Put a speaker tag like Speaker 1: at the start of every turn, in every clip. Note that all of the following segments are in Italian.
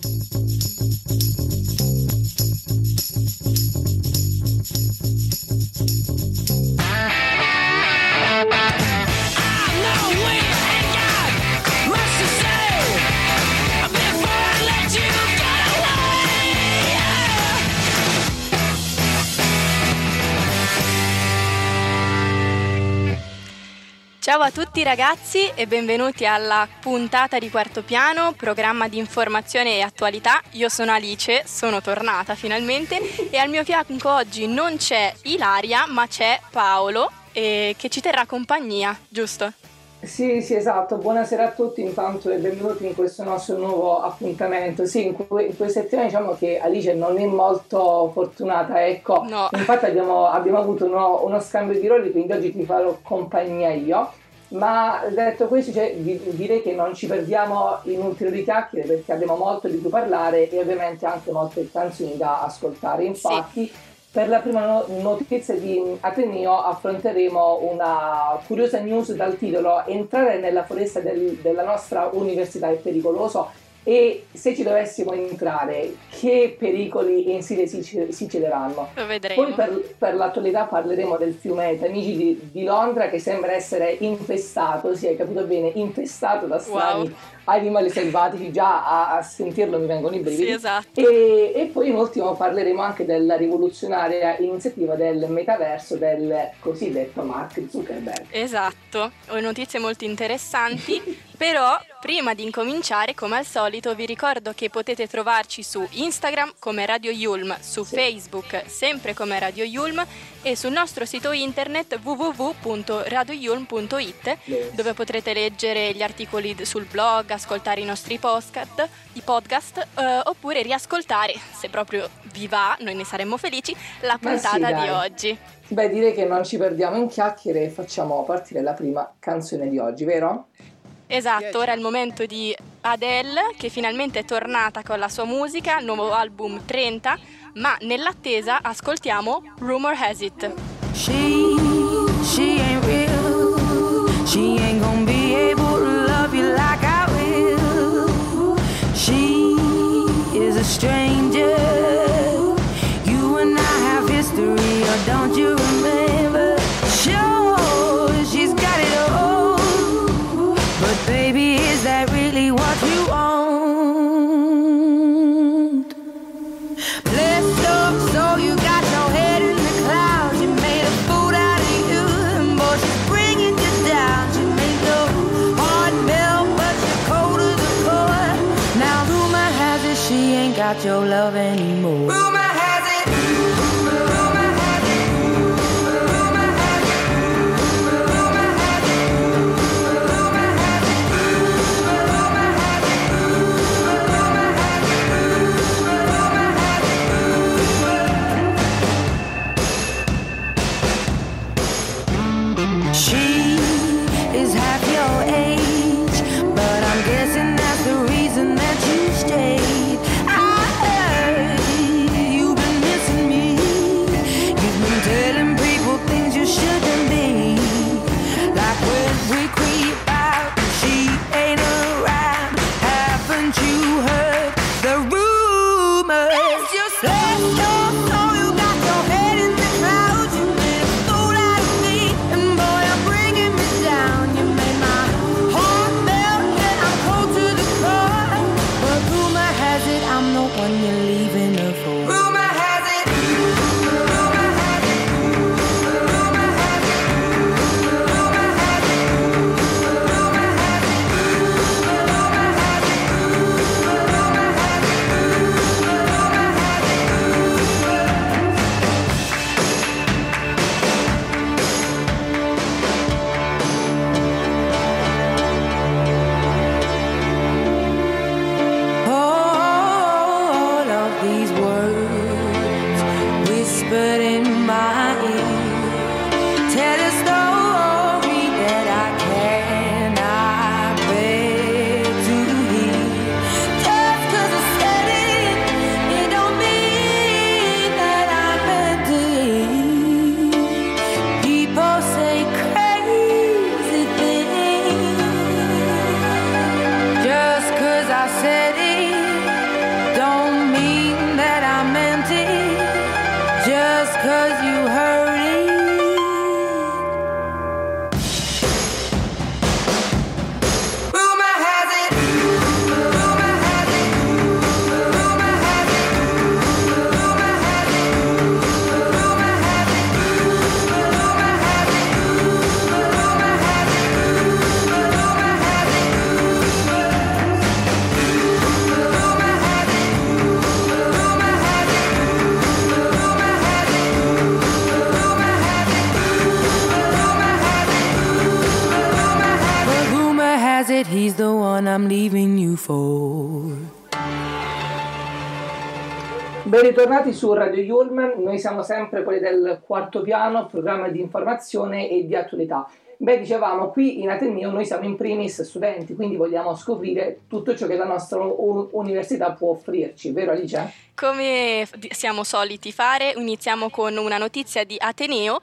Speaker 1: thank you Ciao a tutti ragazzi e benvenuti alla puntata di Quarto Piano, programma di informazione e attualità. Io sono Alice, sono tornata finalmente e al mio fianco oggi non c'è Ilaria ma c'è Paolo eh, che ci terrà compagnia, giusto?
Speaker 2: Sì, sì, esatto. Buonasera a tutti intanto e benvenuti in questo nostro nuovo appuntamento. Sì, in, que- in queste settimane diciamo che Alice non è molto fortunata, ecco.
Speaker 1: No.
Speaker 2: Infatti abbiamo, abbiamo avuto uno, uno, scambio di ruoli, quindi oggi ti farò compagnia io. Ma detto questo, cioè, direi che non ci perdiamo in ulteriori chiacchiere perché abbiamo molto di cui parlare e ovviamente anche molte canzoni da ascoltare. Infatti... Sì per la prima notizia di Ateneo affronteremo una curiosa news dal titolo Entrare nella foresta del, della nostra università è pericoloso e se ci dovessimo entrare che pericoli in Siria si, si celeranno.
Speaker 1: Lo vedremo.
Speaker 2: Poi per, per, l'attualità parleremo del fiume Tamigi di, di, Londra che sembra essere infestato, sì hai capito bene, infestato da strani wow animali selvatici, già a, a, sentirlo mi vengono i brividi.
Speaker 1: Sì, esatto.
Speaker 2: E, e, poi in ultimo parleremo anche della rivoluzionaria iniziativa del metaverso del cosiddetto Mark Zuckerberg.
Speaker 1: Esatto, ho notizie molto interessanti. Però prima di incominciare, come al solito, vi ricordo che potete trovarci su Instagram come Radio Yulm, su sì. Facebook sempre come Radio Yulm e sul nostro sito internet www.radioyulm.it dove potrete leggere gli articoli sul blog, ascoltare i nostri podcast, i podcast eh, oppure riascoltare, se proprio vi va, noi ne saremmo felici, la puntata sì, di oggi.
Speaker 2: Beh, direi che non ci perdiamo in chiacchiere e facciamo partire la prima canzone di oggi, vero?
Speaker 1: Esatto, ora è il momento di Adele che finalmente è tornata con la sua musica, il nuovo album 30, ma nell'attesa ascoltiamo Rumor Has It. She, she ain't real, she ain't a stranger, you and I have history, or don't you remember? Baby, rumors. It's your sister. right, he's the one I'm leaving you for.
Speaker 2: Ben ritornati su Radio Yulm, noi siamo sempre quelli del quarto piano, programma di informazione e di attualità. Beh, dicevamo, qui in Ateneo noi siamo in primis studenti, quindi vogliamo scoprire tutto ciò che la nostra università può offrirci, vero Alice?
Speaker 3: Come siamo soliti fare, iniziamo con una notizia di Ateneo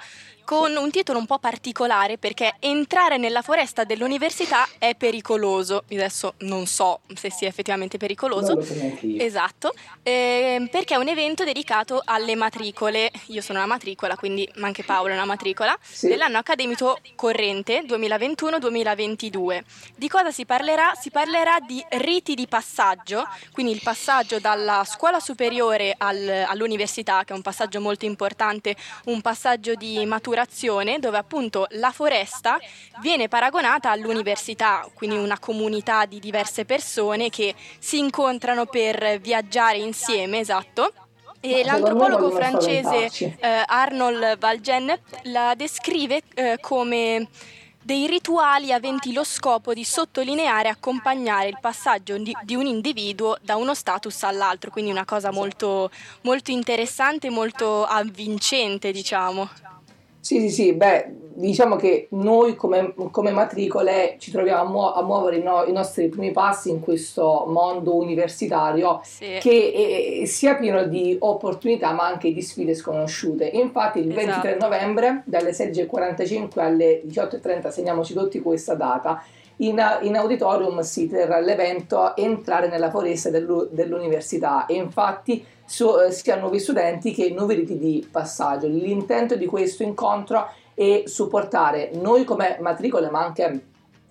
Speaker 3: con un titolo un po' particolare perché entrare nella foresta dell'università è pericoloso. Io adesso non so se sia effettivamente pericoloso.
Speaker 2: Io.
Speaker 3: Esatto, eh, perché è un evento dedicato alle matricole. Io sono una matricola, quindi anche Paolo è una matricola, sì. dell'anno accademico corrente 2021-2022. Di cosa si parlerà? Si parlerà di riti di passaggio, quindi il passaggio dalla scuola superiore al, all'università, che è un passaggio molto importante, un passaggio di maturazione collaborazione dove appunto la foresta viene paragonata all'università, quindi una comunità di diverse persone che si incontrano per viaggiare insieme, esatto. E l'antropologo francese eh, Arnold Valgen la descrive eh, come dei rituali aventi lo scopo di sottolineare e accompagnare il passaggio di, di, un individuo da uno status all'altro, quindi una cosa molto, molto interessante, molto avvincente, diciamo.
Speaker 2: Sì, sì, sì, beh, diciamo che noi come, come matricole ci troviamo a, mu- a muovere i, no- i, nostri primi passi in questo mondo universitario sì. che è, sia pieno di opportunità ma anche di sfide sconosciute. Infatti il 23 esatto. novembre dalle 16.45 alle 18.30 segniamoci tutti questa data. In, in, auditorium si terrà l'evento Entrare nella foresta dell'università e infatti so, eh, sia nuovi studenti che nuovi riti di passaggio. L'intento di questo incontro è supportare noi come matricole, ma anche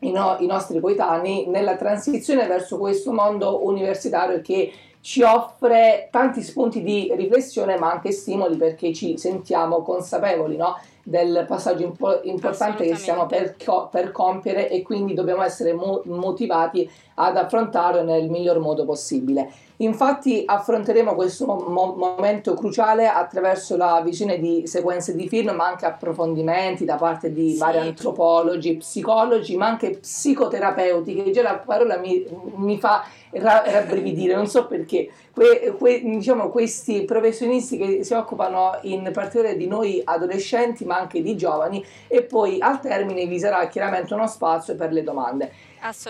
Speaker 2: i, no, i nostri coetanei, nella transizione verso questo mondo universitario che ci offre tanti spunti di riflessione ma anche stimoli perché ci sentiamo consapevoli no? del passaggio impo- importante che stiamo per, per, compiere e quindi dobbiamo essere mo- motivati ad affrontarlo nel miglior modo possibile. Infatti affronteremo questo mo- momento cruciale attraverso la visione di sequenze di film, ma anche approfondimenti da parte di sì. vari antropologi, psicologi, ma anche psicoterapeuti, che già la parola mi, mi fa rabbrividire, non so perché. Que, que, diciamo, questi professionisti che si occupano in particolare di noi adolescenti, ma anche di giovani, e poi al termine vi sarà chiaramente uno spazio per le domande.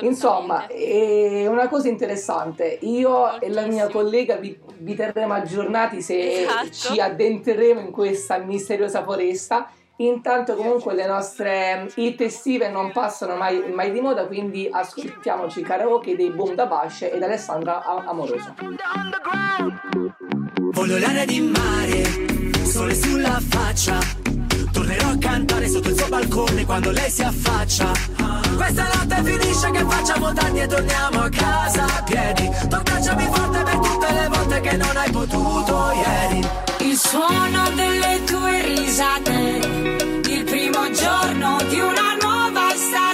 Speaker 2: Insomma, è una cosa interessante. Io Moltissimo. e la mia collega vi, vi terremo aggiornati se esatto. ci addentreremo in questa misteriosa foresta. Intanto comunque le nostre hit estive non passano mai, mai di moda, quindi ascoltiamoci karaoke dei Boom da Basce ed Alessandra Amoroso.
Speaker 4: Voglio l'aria di mare, sole sulla faccia Tornerò a cantare sotto il suo balcone quando lei si affaccia. Questa notte finisce che facciamo tardi e torniamo a casa a piedi. Toccacciami forte per tutte le volte che non hai potuto ieri.
Speaker 5: Il suono delle tue risate, il primo giorno di una nuova estate.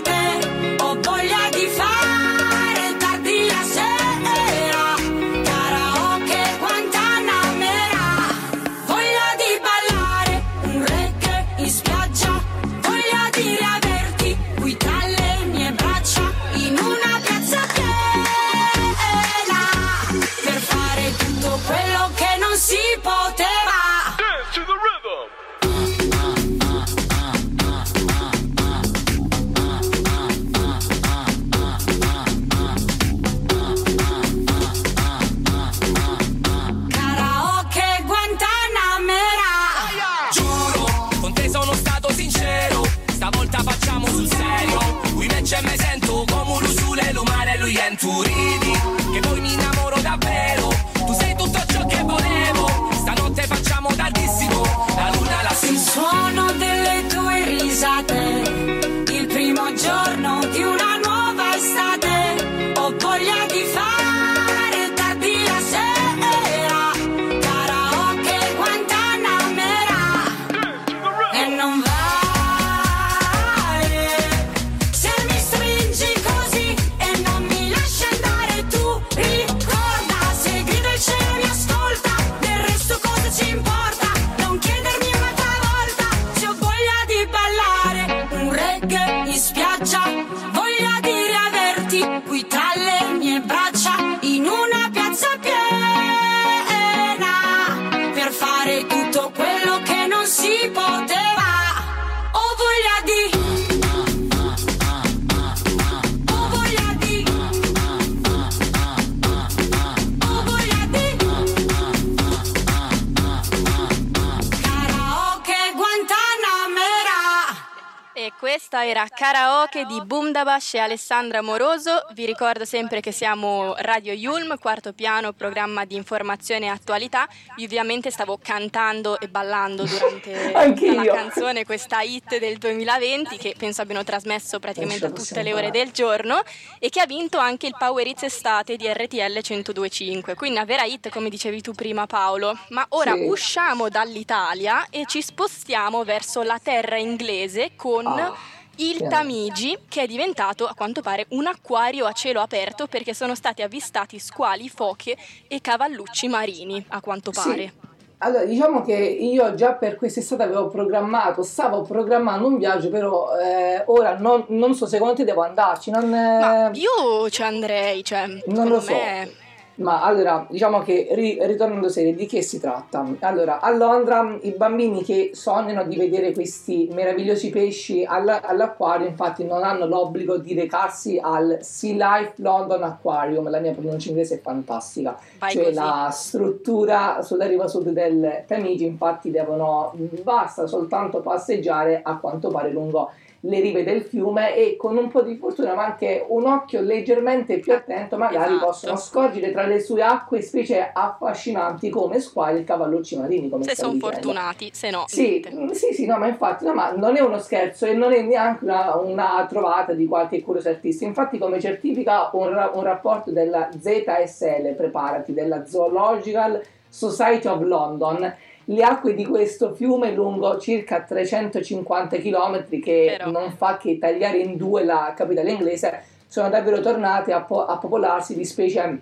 Speaker 3: Karaoke di Bumdabash e Alessandra Moroso. Vi ricordo sempre che siamo Radio Yulm, quarto piano, programma di informazione e attualità. Io ovviamente stavo cantando e ballando durante la canzone questa hit del 2020 che penso abbiano trasmesso praticamente tutte le ore del giorno e che ha vinto anche il Power Hits Estate di RTL 102.5. Quindi una vera hit come dicevi tu prima Paolo. Ma ora sì. usciamo dall'Italia e ci spostiamo verso la terra inglese con... Oh il Tamigi, che è diventato a quanto pare un acquario a cielo aperto perché sono stati avvistati squali, foche e cavallucci marini, a quanto pare. Sì.
Speaker 2: Allora, diciamo che io già per quest'estate avevo programmato, stavo programmando un viaggio, però eh, ora non, non, so secondo te devo andarci. Non,
Speaker 3: eh... Ma io ci andrei, cioè, non lo so. Me
Speaker 2: ma allora, diciamo che ri- ritornando serie, di che si tratta? Allora, a Londra i bambini che sognano di vedere questi meravigliosi pesci all- all'acquario, infatti non hanno l'obbligo di recarsi al Sea Life London Aquarium, la mia pronuncia inglese è fantastica, Vai cioè così. la struttura sulla riva sud del Tamigi, infatti devono, basta soltanto passeggiare a quanto pare lungo le rive del fiume e con un po' di fortuna ma anche un occhio leggermente più attento magari esatto. possono scorgere tra le sue acque specie affascinanti come squali e cavallucci marini come
Speaker 3: se sono fortunati se no
Speaker 2: sì, sì sì no ma infatti no, ma non è uno scherzo e non è neanche una, una trovata di qualche curioso artista. Infatti come certifica un, un rapporto della ZSL preparati della Zoological Society of London le acque di questo fiume lungo circa 350 km che Però. non fa che tagliare in due la capitale inglese sono davvero tornate a, po- a popolarsi di specie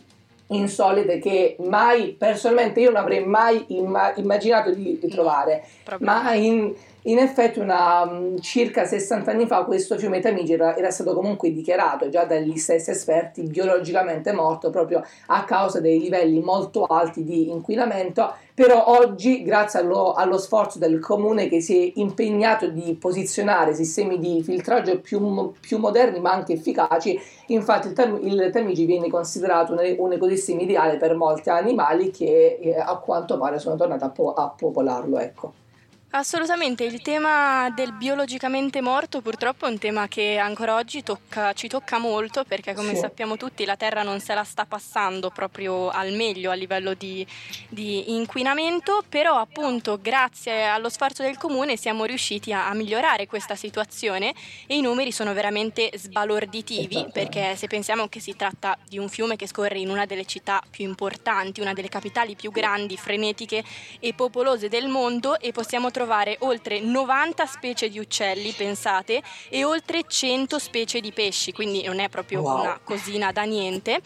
Speaker 2: insolite che mai personalmente io non avrei mai imma- immaginato di, di trovare ma in in effetti, una, mm, circa 60 anni fa, questo fiume Tamigi era, era, stato comunque dichiarato già dagli stessi esperti biologicamente morto proprio a causa dei livelli molto alti di inquinamento. Però oggi, grazie allo, allo sforzo del comune che si è impegnato di posizionare sistemi di filtraggio più, più moderni ma anche efficaci, infatti il, il Tamigi viene considerato un, un, ecosistema ideale per molti animali che eh, a quanto pare sono tornati a, po- a popolarlo. Ecco.
Speaker 3: Assolutamente, il tema del biologicamente morto purtroppo è un tema che ancora oggi tocca, ci tocca molto perché come sì. sappiamo tutti la Terra non se la sta passando proprio al meglio a livello di, di inquinamento, però appunto grazie allo sforzo del comune siamo riusciti a, a, migliorare questa situazione e i numeri sono veramente sbalorditivi esatto. perché se pensiamo che si tratta di un fiume che scorre in una delle città più importanti, una delle capitali più grandi, frenetiche e popolose del mondo e possiamo trovare trovare oltre 90 specie di uccelli, pensate, e oltre 100 specie di pesci, quindi non è proprio wow. una cosina da niente.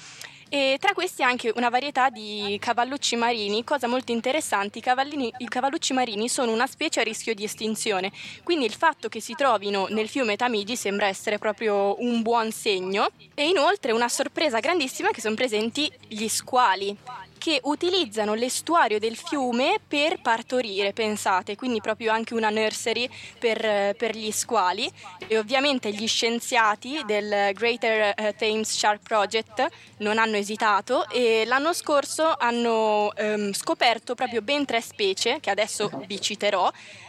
Speaker 3: E tra questi anche una varietà di cavallucci marini, cosa molto interessante, i, i, cavallucci marini sono una specie a rischio di estinzione, quindi il fatto che si trovino nel fiume Tamigi sembra essere proprio un buon segno e inoltre una sorpresa grandissima che sono presenti gli squali che utilizzano l'estuario del fiume per partorire, pensate, quindi proprio anche una nursery per, per gli squali e ovviamente gli scienziati del Greater eh, Thames Shark Project non hanno esitato e l'anno scorso hanno ehm, scoperto proprio ben tre specie che adesso vi citerò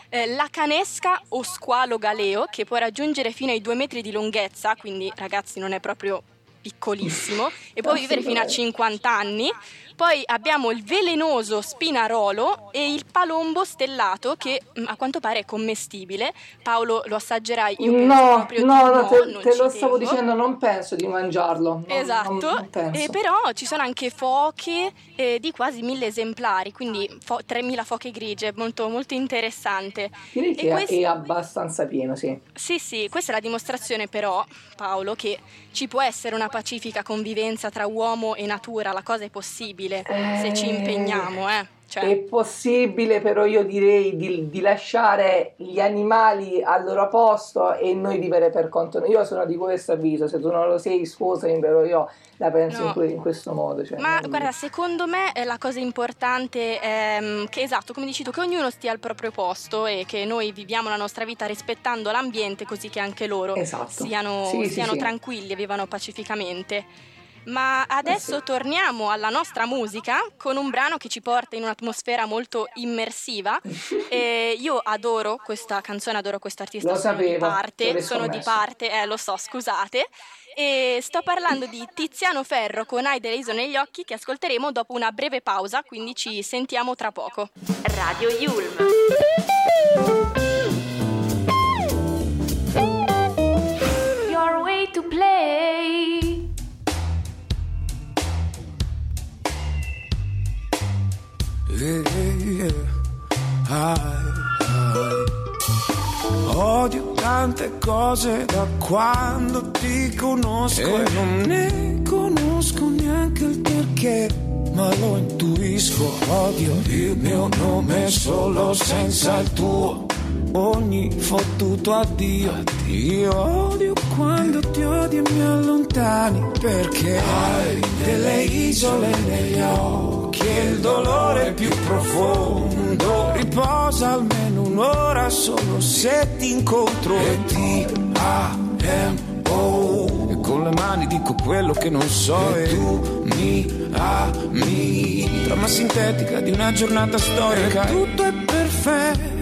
Speaker 3: eh, la canesca o squalo galeo che può raggiungere fino ai due metri di lunghezza, quindi ragazzi non è proprio piccolissimo e può vivere fino a 50 anni. Poi abbiamo il velenoso spinarolo e il palombo stellato che mm, a quanto pare è commestibile. Paolo lo assaggerai?
Speaker 2: Io no, no, no, no, te, te lo stavo dicendo, non penso di mangiarlo.
Speaker 3: No, esatto, non, non e però ci sono anche foche eh, di quasi mille esemplari, quindi fo- 3000 foche grigie, molto, molto interessante.
Speaker 2: Direi che questo... è abbastanza pieno, sì.
Speaker 3: Sì, sì, questa è la dimostrazione però, Paolo, che ci può essere una pacifica convivenza tra uomo e natura, la cosa è possibile eh, se ci impegniamo, eh. Cioè.
Speaker 2: È possibile, però io direi di, di, lasciare gli animali al loro posto e noi vivere per conto. Io sono di questo avviso, se tu non lo sei, scusami, però io la penso no. in, in, questo modo. Cioè,
Speaker 3: Ma non... guarda, secondo me la cosa importante è ehm, che, esatto, come dici tu, che ognuno stia al proprio posto e che noi viviamo la nostra vita rispettando l'ambiente così che anche loro esatto. siano, sì, siano sì, tranquilli e vivano pacificamente. Ma adesso torniamo alla nostra musica con un brano che ci porta in un'atmosfera molto immersiva. E io adoro questa canzone, adoro questo artista.
Speaker 2: Lo
Speaker 3: sono
Speaker 2: sapevo,
Speaker 3: di parte, sono di parte, eh, lo so, scusate. E sto parlando di Tiziano Ferro con Hai delle isole negli occhi che ascolteremo dopo una breve pausa, quindi ci sentiamo tra poco.
Speaker 6: Radio Yulm. Your way to play.
Speaker 4: Yeah, yeah. Ai, ai. Odio tante cose da quando ti conosco e non ne conosco neanche il perché, ma lo intuisco. Odio il mio nome solo senza il tuo. Ogni fottuto addio. Io odio quando ti odio e mi allontani perché hai delle isole negli occhi e il dolore più profondo. Riposa almeno un'ora solo se ti incontro. E ti amo. E con le mani dico quello che non so. E tu mi ami. Trama sintetica di una giornata storica. E tutto è perfetto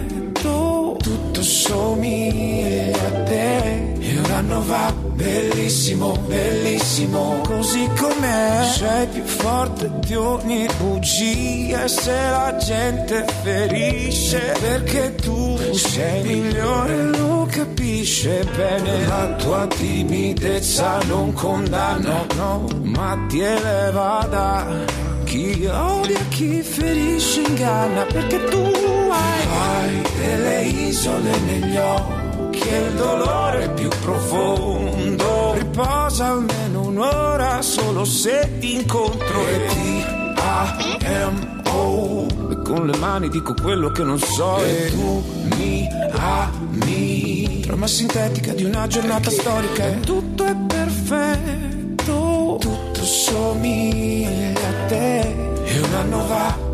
Speaker 4: tutto somiglia a te. E un anno va bellissimo, bellissimo. Così com'è Sei più forte di ogni bugia. Se la gente ferisce Perché tu sei migliore? Lo capisce bene. La tua timidezza non condanna no, Ma ti eleva da chi odia, chi ferisce, inganna. Perché tu hai, hai delle isole negli occhi E il dolore più profondo. Riposa almeno un'ora solo se ti incontro E ti amo E con le mani dico quello che non so. E tu mi ami. Trama sintetica di una giornata storica. E tutto è perfetto. Tutto somiglia a te. E un anno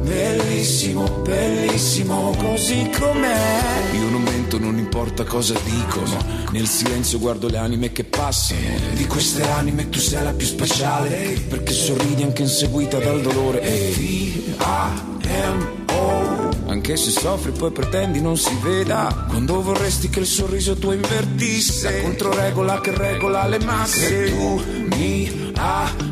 Speaker 4: bellissimo, bellissimo, così com'è. Io non mento, non importa cosa dicono. Nel silenzio guardo le anime che passano. Di queste anime tu sei la più speciale. Perché sorridi anche inseguita dal dolore. E ti amo. Anche se soffri poi pretendi non si veda Quando vorresti che il sorriso tuo invertisse La controregola che regola le masse E tu mi ami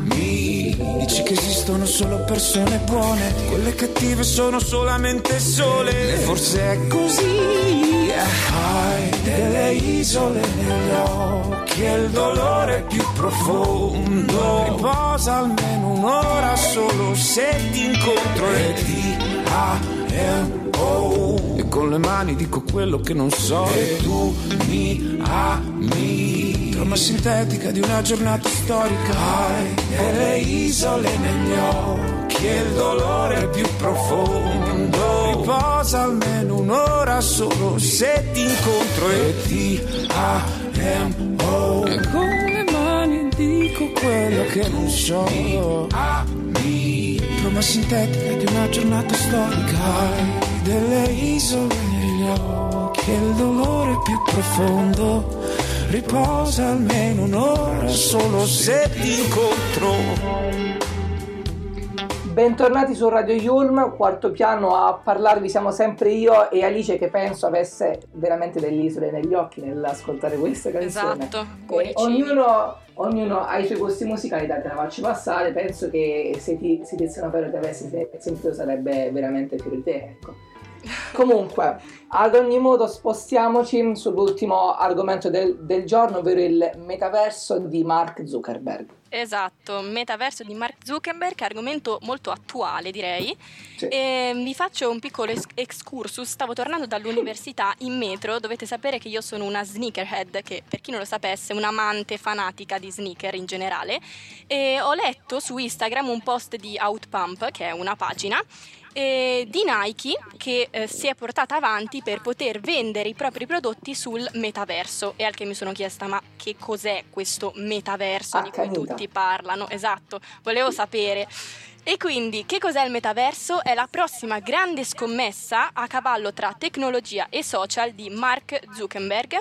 Speaker 4: Dici che esistono solo persone buone Quelle cattive sono solamente sole. E forse è così Hai delle isole negli occhi E il dolore più profondo. Riposa almeno un'ora solo se ti incontro E ti amo con le mani dico quello che non so. E tu mi ami. Trama sintetica di una giornata storica. Hai delle isole negli occhi E il dolore più profondo. Riposa almeno un'ora solo se ti incontro E ti amo. E con le mani dico quello che non so. Ami Trama sintetica di una giornata storica Hai delle isole negli occhi e il dolore più profondo riposa almeno un'ora solo se ti incontro.
Speaker 2: Bentornati su Radio Yulm, quarto piano a parlarvi siamo sempre io e Alice che penso avesse veramente delle isole negli occhi nell'ascoltare questa canzone.
Speaker 3: Esatto,
Speaker 2: ognuno, ognuno ha i suoi gusti musicali, da te la faccio passare, penso che se ti, se Tiziano Ferro ti avesse sentito sarebbe veramente fiero di te, ecco. Comunque, ad ogni modo spostiamoci sull'ultimo argomento del, del giorno, ovvero il metaverso di Mark Zuckerberg.
Speaker 3: Esatto, metaverso di Mark Zuckerberg, argomento molto attuale direi.
Speaker 2: Sì.
Speaker 3: E vi faccio un piccolo ex- excursus. Stavo tornando dall'università in metro. Dovete sapere che io sono una sneakerhead, che per chi non lo sapesse, è un'amante fanatica di sneaker in generale. E ho letto su Instagram un post di Outpump, che è una pagina, eh, di Nike che eh, si è portata avanti per poter vendere i propri prodotti sul metaverso. E al che mi sono chiesta: ma che cos'è questo metaverso
Speaker 2: Ah,
Speaker 3: di cui
Speaker 2: canita.
Speaker 3: tutti parlano? Esatto, volevo sapere. E quindi che cos'è il metaverso? È la prossima grande scommessa a cavallo tra tecnologia e social di Mark Zuckerberg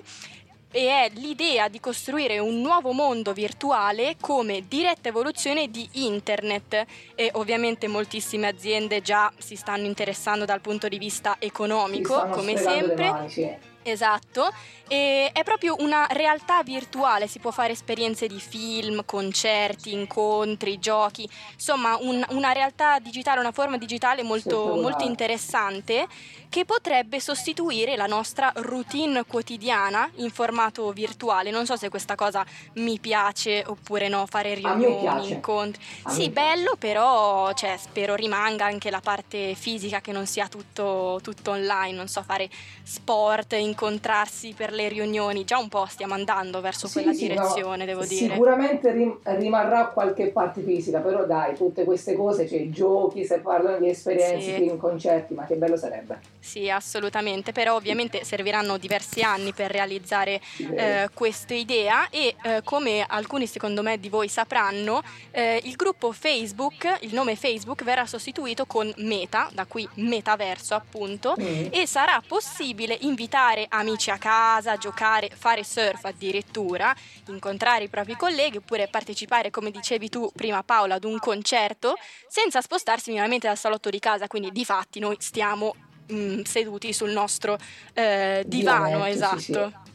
Speaker 3: e è l'idea di costruire un nuovo mondo virtuale come diretta evoluzione di internet e ovviamente moltissime aziende già si stanno interessando dal punto di vista economico come sempre. Esatto, e è proprio una realtà virtuale, si può fare esperienze di film, concerti, incontri, giochi, insomma un, una realtà digitale, una forma digitale molto, molto interessante che potrebbe sostituire la nostra routine quotidiana in formato virtuale. Non so se questa cosa mi piace oppure no, fare riunioni, incontri.
Speaker 2: A
Speaker 3: sì, bello, però cioè, spero rimanga anche la parte fisica che non sia tutto, tutto online, non so, fare sport, incontrarsi per le riunioni. Già un po' stiamo andando verso
Speaker 2: Sì,
Speaker 3: quella
Speaker 2: sì, no,
Speaker 3: direzione, devo dire.
Speaker 2: Sicuramente rim- rimarrà qualche parte fisica, però dai, tutte queste cose, cioè giochi, se parlano di esperienze,
Speaker 3: Sì.
Speaker 2: film, concerti, ma che bello sarebbe.
Speaker 3: Sì, assolutamente, però ovviamente serviranno diversi anni per realizzare eh, questa idea e eh, come alcuni secondo me di voi sapranno, eh, il gruppo Facebook, il nome Facebook verrà sostituito con Meta, da qui metaverso appunto,
Speaker 2: Mm.
Speaker 3: e sarà possibile invitare amici a casa, giocare, fare surf addirittura, incontrare i propri colleghi oppure partecipare, come dicevi tu prima Paola, ad un concerto senza spostarsi minimamente dal salotto di casa, quindi di fatti noi stiamo mm, seduti sul nostro eh, divano,
Speaker 2: Divanetto,
Speaker 3: esatto.
Speaker 2: sì, sì.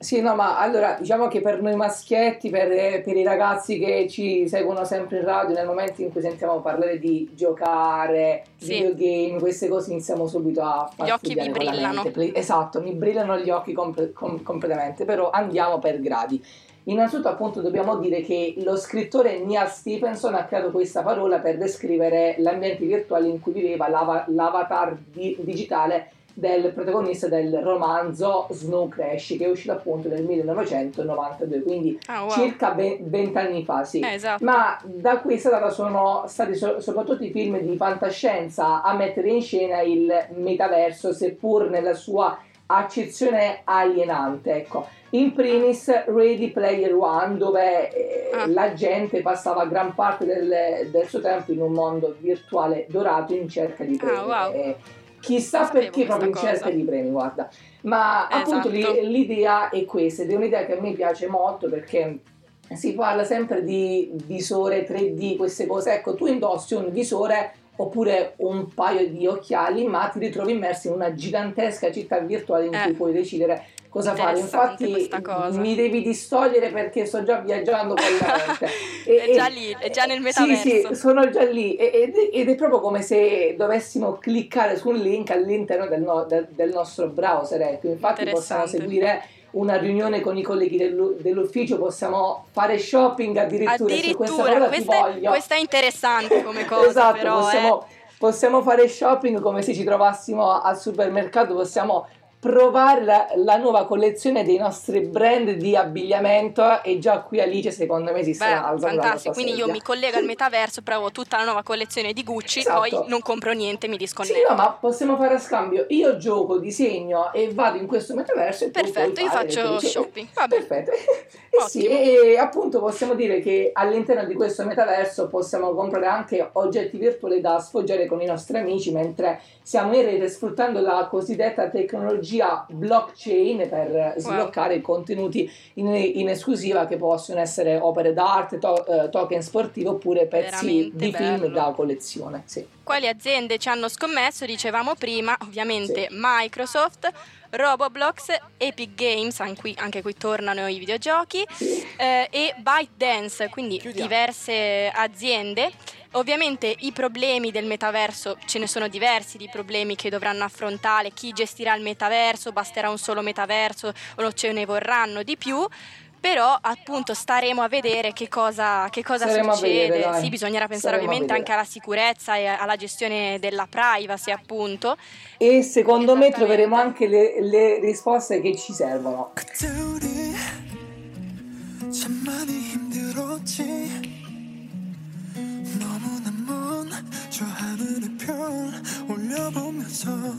Speaker 2: Sì, no, ma allora diciamo che per noi maschietti, per, per i ragazzi che ci seguono sempre in radio, nel momento in cui sentiamo parlare di giocare,
Speaker 3: Sì.
Speaker 2: videogame, queste cose iniziamo subito a far
Speaker 3: Gli occhi vi
Speaker 2: la
Speaker 3: brillano.
Speaker 2: Esatto, mi brillano gli occhi comple- com- completamente, però andiamo per gradi. Innanzitutto appunto dobbiamo dire che lo scrittore Neil Stephenson ha creato questa parola per descrivere l'ambiente virtuale in cui viveva l'ava- l'avatar di- digitale del protagonista del romanzo Snow Crash che è uscito appunto nel 1992, quindi
Speaker 3: Ah, wow.
Speaker 2: circa ve- vent'anni fa, sì.
Speaker 3: Eh, esatto.
Speaker 2: Ma da data sono stati so- soprattutto i film di fantascienza a mettere in scena il metaverso, seppur nella sua accezione alienante, ecco. In primis Ready Player One, dove eh,
Speaker 3: Ah.
Speaker 2: la gente passava gran parte del, del suo tempo in un mondo virtuale dorato in cerca di premi.
Speaker 3: Ah, wow.
Speaker 2: Chissà
Speaker 3: Non
Speaker 2: perché proprio in
Speaker 3: cosa.
Speaker 2: di premi, guarda. Ma appunto
Speaker 3: Esatto.
Speaker 2: li- l'idea è questa ed è un'idea che a me piace molto perché si parla sempre di visore 3D, queste cose. Ecco, tu indossi un visore oppure un paio di occhiali, ma ti ritrovi immerso in una gigantesca città virtuale in
Speaker 3: Eh.
Speaker 2: cui puoi decidere cosa fare. Infatti
Speaker 3: questa
Speaker 2: mi devi distogliere perché sto già viaggiando con la mente. E-
Speaker 3: È già lì, è già nel
Speaker 2: Sì,
Speaker 3: metaverso.
Speaker 2: sì, sono già lì ed, ed è proprio come se dovessimo cliccare su un link all'interno del, no- del- del nostro browser. Ecco. Infatti possiamo seguire una riunione con i colleghi dell'ufficio, possiamo fare shopping addirittura, questa
Speaker 3: Addirittura, questa è,
Speaker 2: voglio.
Speaker 3: questa è interessante come cosa,
Speaker 2: esatto,
Speaker 3: però, eh.
Speaker 2: possiamo, possiamo fare shopping come se ci trovassimo al supermercato, possiamo provare la, la nuova collezione dei nostri brand di abbigliamento e già qui Alice secondo me si sta
Speaker 3: Beh,
Speaker 2: alzando
Speaker 3: fantastico, quindi io
Speaker 2: sedia.
Speaker 3: mi collego al metaverso, provo tutta la nuova collezione di Gucci,
Speaker 2: Esatto.
Speaker 3: poi non compro niente, mi
Speaker 2: Sì,
Speaker 3: disconnetto.
Speaker 2: no, ma possiamo fare a scambio. Io gioco, disegno e vado in questo metaverso e
Speaker 3: Perfetto, io faccio shopping. Vabbè.
Speaker 2: Perfetto. E sì, e appunto possiamo dire che all'interno di questo metaverso possiamo comprare anche oggetti virtuali da sfoggiare con i nostri amici mentre siamo in rete sfruttando la cosiddetta tecnologia blockchain per sbloccare i contenuti in, in esclusiva che possono essere opere d'arte, to- eh, token sportivi oppure pezzi
Speaker 3: Veramente
Speaker 2: di film
Speaker 3: bello.
Speaker 2: da collezione. Sì.
Speaker 3: Quali aziende ci hanno scommesso? Dicevamo prima, ovviamente Microsoft, Roboblox, Epic Games, anche qui, anche qui tornano i videogiochi,
Speaker 2: Sì.
Speaker 3: eh, e ByteDance, quindi diverse aziende. Ovviamente i problemi del metaverso, ce ne sono diversi di problemi che dovranno affrontare, chi gestirà il metaverso, basterà un solo metaverso o ce ne vorranno di più, però appunto staremo a vedere che cosa, che cosa succede.
Speaker 2: vedere,
Speaker 3: sì, bisognerà pensare
Speaker 2: Staremo a
Speaker 3: ovviamente anche alla sicurezza e alla gestione della privacy appunto.
Speaker 2: E secondo me troveremo anche le, le risposte che ci servono.
Speaker 4: 올려보면서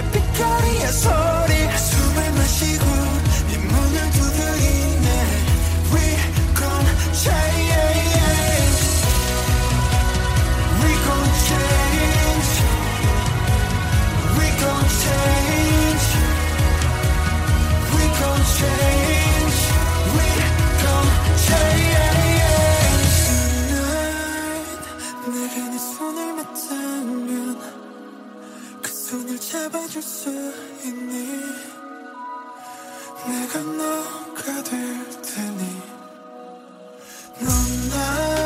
Speaker 7: 빛거리의 소리 숨을 마시고 잡아줄 수 있니? 내가 너가 될 테니. 넌나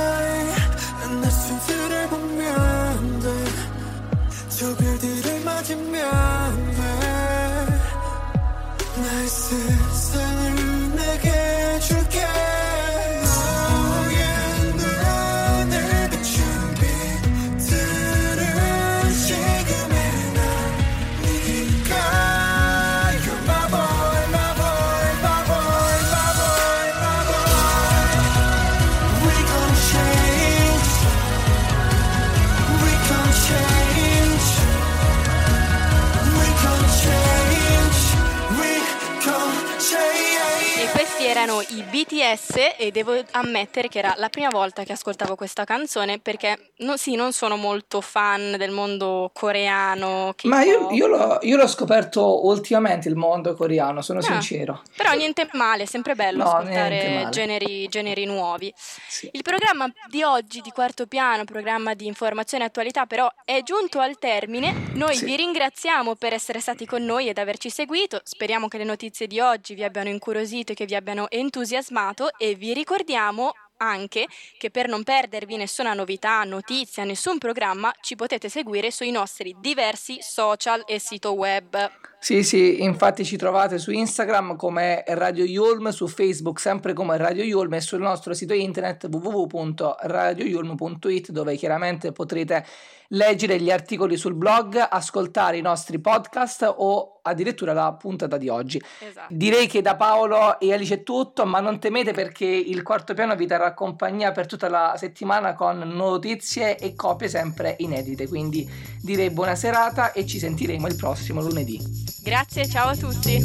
Speaker 3: erano i BTS e devo ammettere che era la prima volta che ascoltavo questa canzone perché no- sì, non sono molto fan del mondo coreano.
Speaker 2: Ma io, io l'ho, io l'ho scoperto ultimamente il mondo coreano, sono
Speaker 3: Ah,
Speaker 2: sincero.
Speaker 3: Però niente male, è sempre bello
Speaker 2: No,
Speaker 3: ascoltare generi, generi nuovi.
Speaker 2: Sì.
Speaker 3: Il programma di oggi di Quarto Piano, programma di informazione e attualità, però è giunto al termine. Noi
Speaker 2: Sì.
Speaker 3: vi ringraziamo per essere stati con noi ed averci seguito. Speriamo che le notizie di oggi vi abbiano incuriosito e che vi abbiano entusiasmato e vi ricordiamo anche che per non perdervi nessuna novità, notizia, nessun programma, ci potete seguire sui nostri diversi social e sito web.
Speaker 2: Sì, sì, infatti ci trovate su Instagram come Radio Yulm, su Facebook sempre come Radio Yulm e sul nostro sito internet www.radioyulm.it dove chiaramente potrete leggere gli articoli sul blog, ascoltare i nostri podcast o addirittura la puntata di oggi.
Speaker 3: Esatto.
Speaker 2: Direi che da Paolo e Alice è tutto, ma non temete perché il quarto piano vi terrà compagnia per tutta la settimana con notizie e copie sempre inedite. Quindi direi buona serata e ci sentiremo il prossimo lunedì.
Speaker 3: Grazie, ciao a tutti.